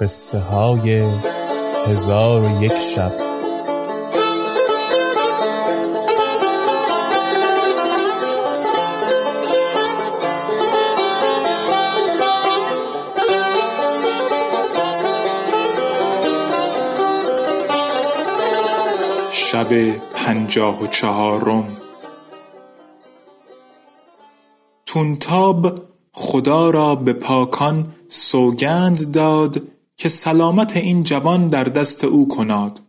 قصه های هزار و یک شب. شب پنجاه و چهارم. تونتاب خدا را به پاکان سوگند داد که سلامت این جوان در دست او کناد.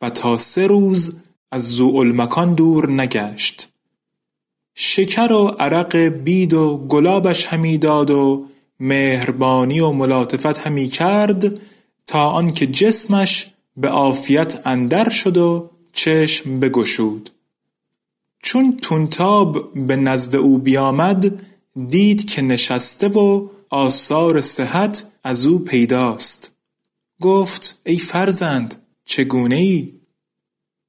و تا سه روز از زوالمکان دور نگشت. شکر و عرق بید و گلابش همی داد و مهربانی و ملاطفت همی کرد تا آنکه جسمش به عافیت اندر شد و چشم بگشود. چون تونتاب به نزد او بیامد دید که نشسته و آثار صحت از او پیداست. گفت ای فرزند چگونه ای؟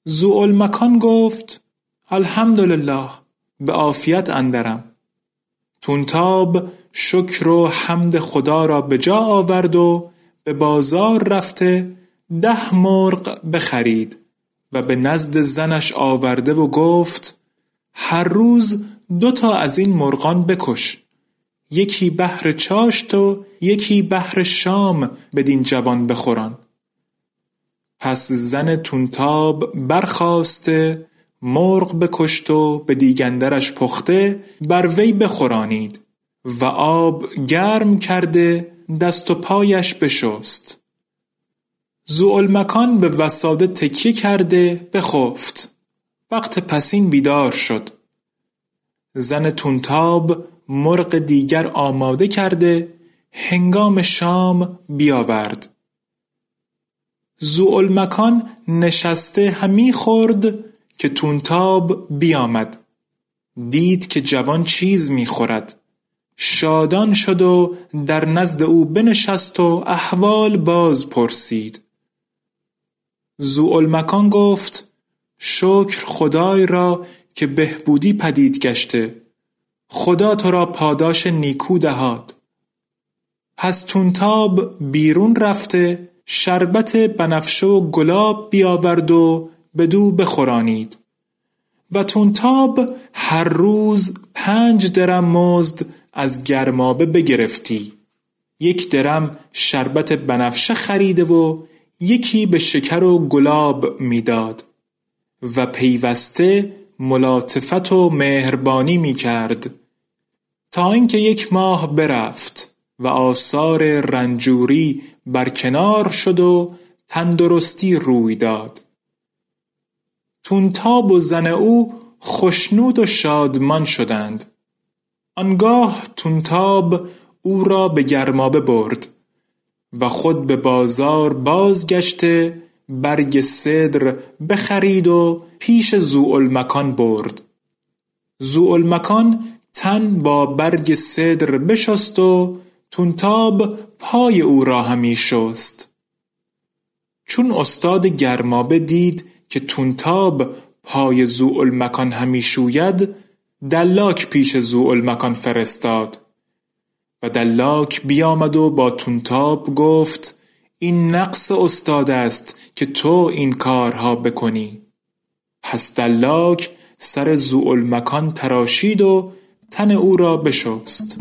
زوالمکان گفت الحمدلله به عافیت اندرم. تونتاب شکر و حمد خدا را به جا آورد و به بازار رفته ده مرغ بخرید و به نزد زنش آورده و گفت هر روز دو تا از این مرغان بکش. یکی بهر چاشت و یکی بهر شام بدین جوان بخوران. پس زن تونتاب برخواسته مرغ بکشت و به دیگندرش پخته بر وی بخورانید و آب گرم کرده دست و پایش بشست. زوالمکان به وساده تکیه کرده بخفت. وقت پسین بیدار شد. زن تونتاب مرغ دیگر آماده کرده هنگام شام بیاورد. زوالمکان نشسته همی خورد که تونتاب بیامد. دید که جوان چیز می‌خورد شادان شد و در نزد او بنشست و احوال باز پرسید. زوالمکان گفت شکر خدای را که بهبودی پدید گشته. خدا تو را پاداش نیکو دهاد. پس تونتاب بیرون رفته شربت بنفشه و گلاب بیاورد و بدو بخورانید. و تونتاب هر روز پنج درم مزد از گرمابه بگرفتی. یک درم شربت بنفشه خریده و یکی به شکر و گلاب می‌داد. و پیوسته ملاطفت و مهربانی می کرد تا اینکه یک ماه برفت و آثار رنجوری برکنار شد و تندرستی روی داد. تونتاب و زن او خشنود و شادمان شدند. آنگاه تونتاب او را به گرمابه برد و خود به بازار بازگشته برگ صدر بخرید و پیش زوالمکان برد. زوالمکان تن با برگ صدر بشست و تونتاب پای او را همی شست. چون استاد گرمابه دید که تونتاب پای مکان همی شوید دلاک پیش مکان فرستاد. و دلاک بیامد و با تونتاب گفت این نقص استاد است که تو این کارها بکنی. پس دلاک سر مکان تراشید و تن او را بشست.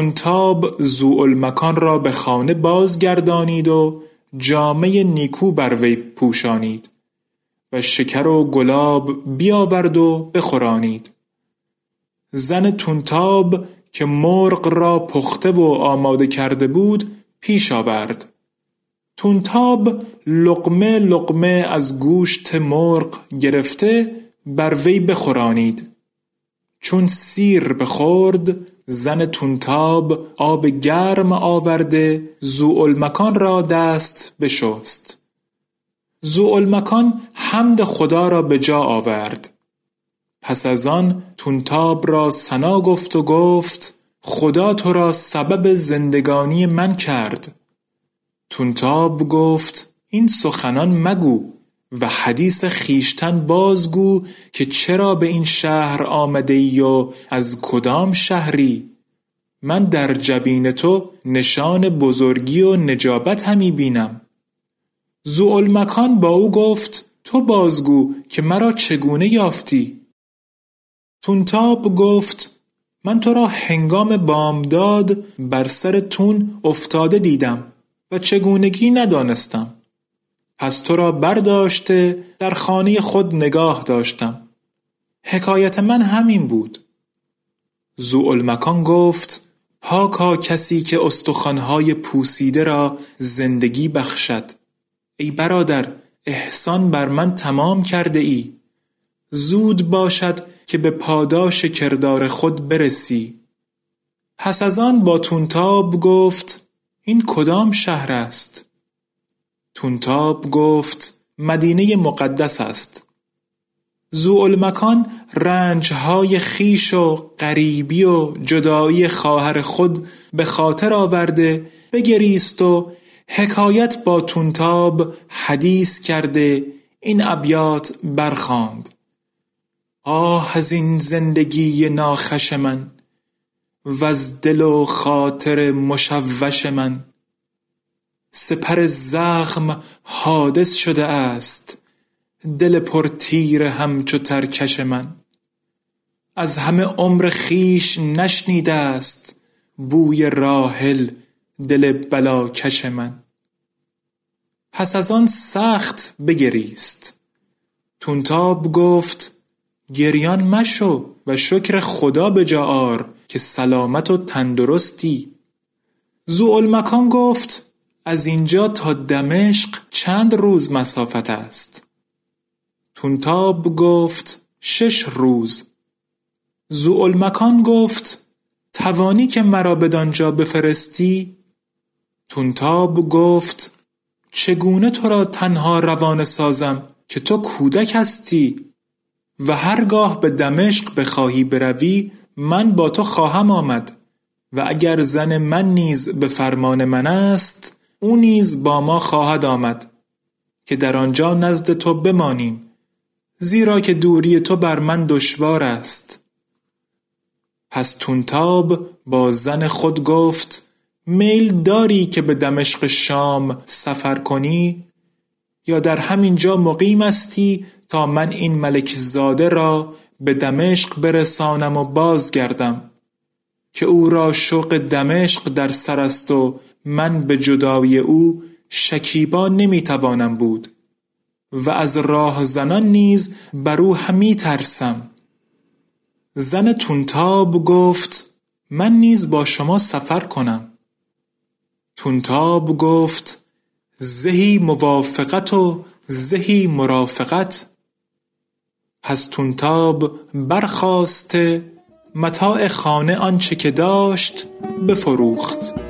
تونتاب زوالمکان را به خانه بازگردانید و جامه نیکو بر وی پوشانید و شکر و گلاب بیاورد و بخورانید. زن تونتاب که مرغ را پخته و آماده کرده بود پیش آورد. تونتاب لقمه لقمه از گوشت مرغ گرفته بر وی بخورانید. چون سیر بخورد زن تونتاب آب گرم آورده زوالمکان را دست بشست. زوالمکان حمد خدا را به جا آورد. پس از آن تونتاب را سنا گفت و گفت خدا تو را سبب زندگانی من کرد. تونتاب گفت این سخنان مگو. و حدیث خیشتن بازگو که چرا به این شهر آمده ای و از کدام شهری؟ من در جبین تو نشان بزرگی و نجابت همی بینم. مکان با او گفت تو بازگو که مرا چگونه یافتی؟ تونتاب گفت من تو را هنگام بامداد بر سر تون افتاده دیدم و چگونگی ندانستم. پس تو را برداشته در خانه خود نگاه داشتم. حکایت من همین بود. زوالمکان گفت پاکا کسی که استخوانهای پوسیده را زندگی بخشد. ای برادر احسان بر من تمام کرده ای زود باشد که به پاداش کردار خود برسی. پس از آن با تونتاب گفت این کدام شهر است؟ تونتاب گفت مدینه مقدس است. زوالمکان رنجهای خیش و غریبی و جدایی خواهر خود به خاطر آورده بگریست و حکایت با تونتاب حدیث کرده این ابیات برخاند. آه از این زندگی ناخش من از دل و خاطر مشوش من. سپر زخم حادث شده است. دل پر تیر همچو ترکش من. از همه عمر خویش نشنیده است بوی راحل دل بلاکش من. پس از آن سخت بگریست. تونتاب گفت گریان مشو و شکر خدا به جا که سلامت و تندرستی. زوالمکان گفت از اینجا تا دمشق چند روز مسافت است؟ تونتاب گفت شش روز. زوالمکان گفت توانی که مرا بدانجا بفرستی؟ تونتاب گفت چگونه تو را تنها روانه سازم که تو کودک هستی و هرگاه به دمشق بخواهی بروی من با تو خواهم آمد و اگر زن من نیز به فرمان من است او نیز با ما خواهد آمد که در آنجا نزد تو بمانیم زیرا که دوری تو بر من دشوار است. پس تونتاب با زن خود گفت میل داری که به دمشق شام سفر کنی؟ یا در همین جا مقیم استی تا من این ملک زاده را به دمشق برسانم و بازگردم که او را شوق دمشق در سر است و من به جدایی او شکیبا نمی‌توانم بود و از راه زنان نیز بر او همی ترسم. زن تونتاب گفت من نیز با شما سفر کنم. تونتاب گفت زهی موافقت و زهی مرافقت. پس تونتاب برخواسته متاع خانه آنچه که داشت بفروخت.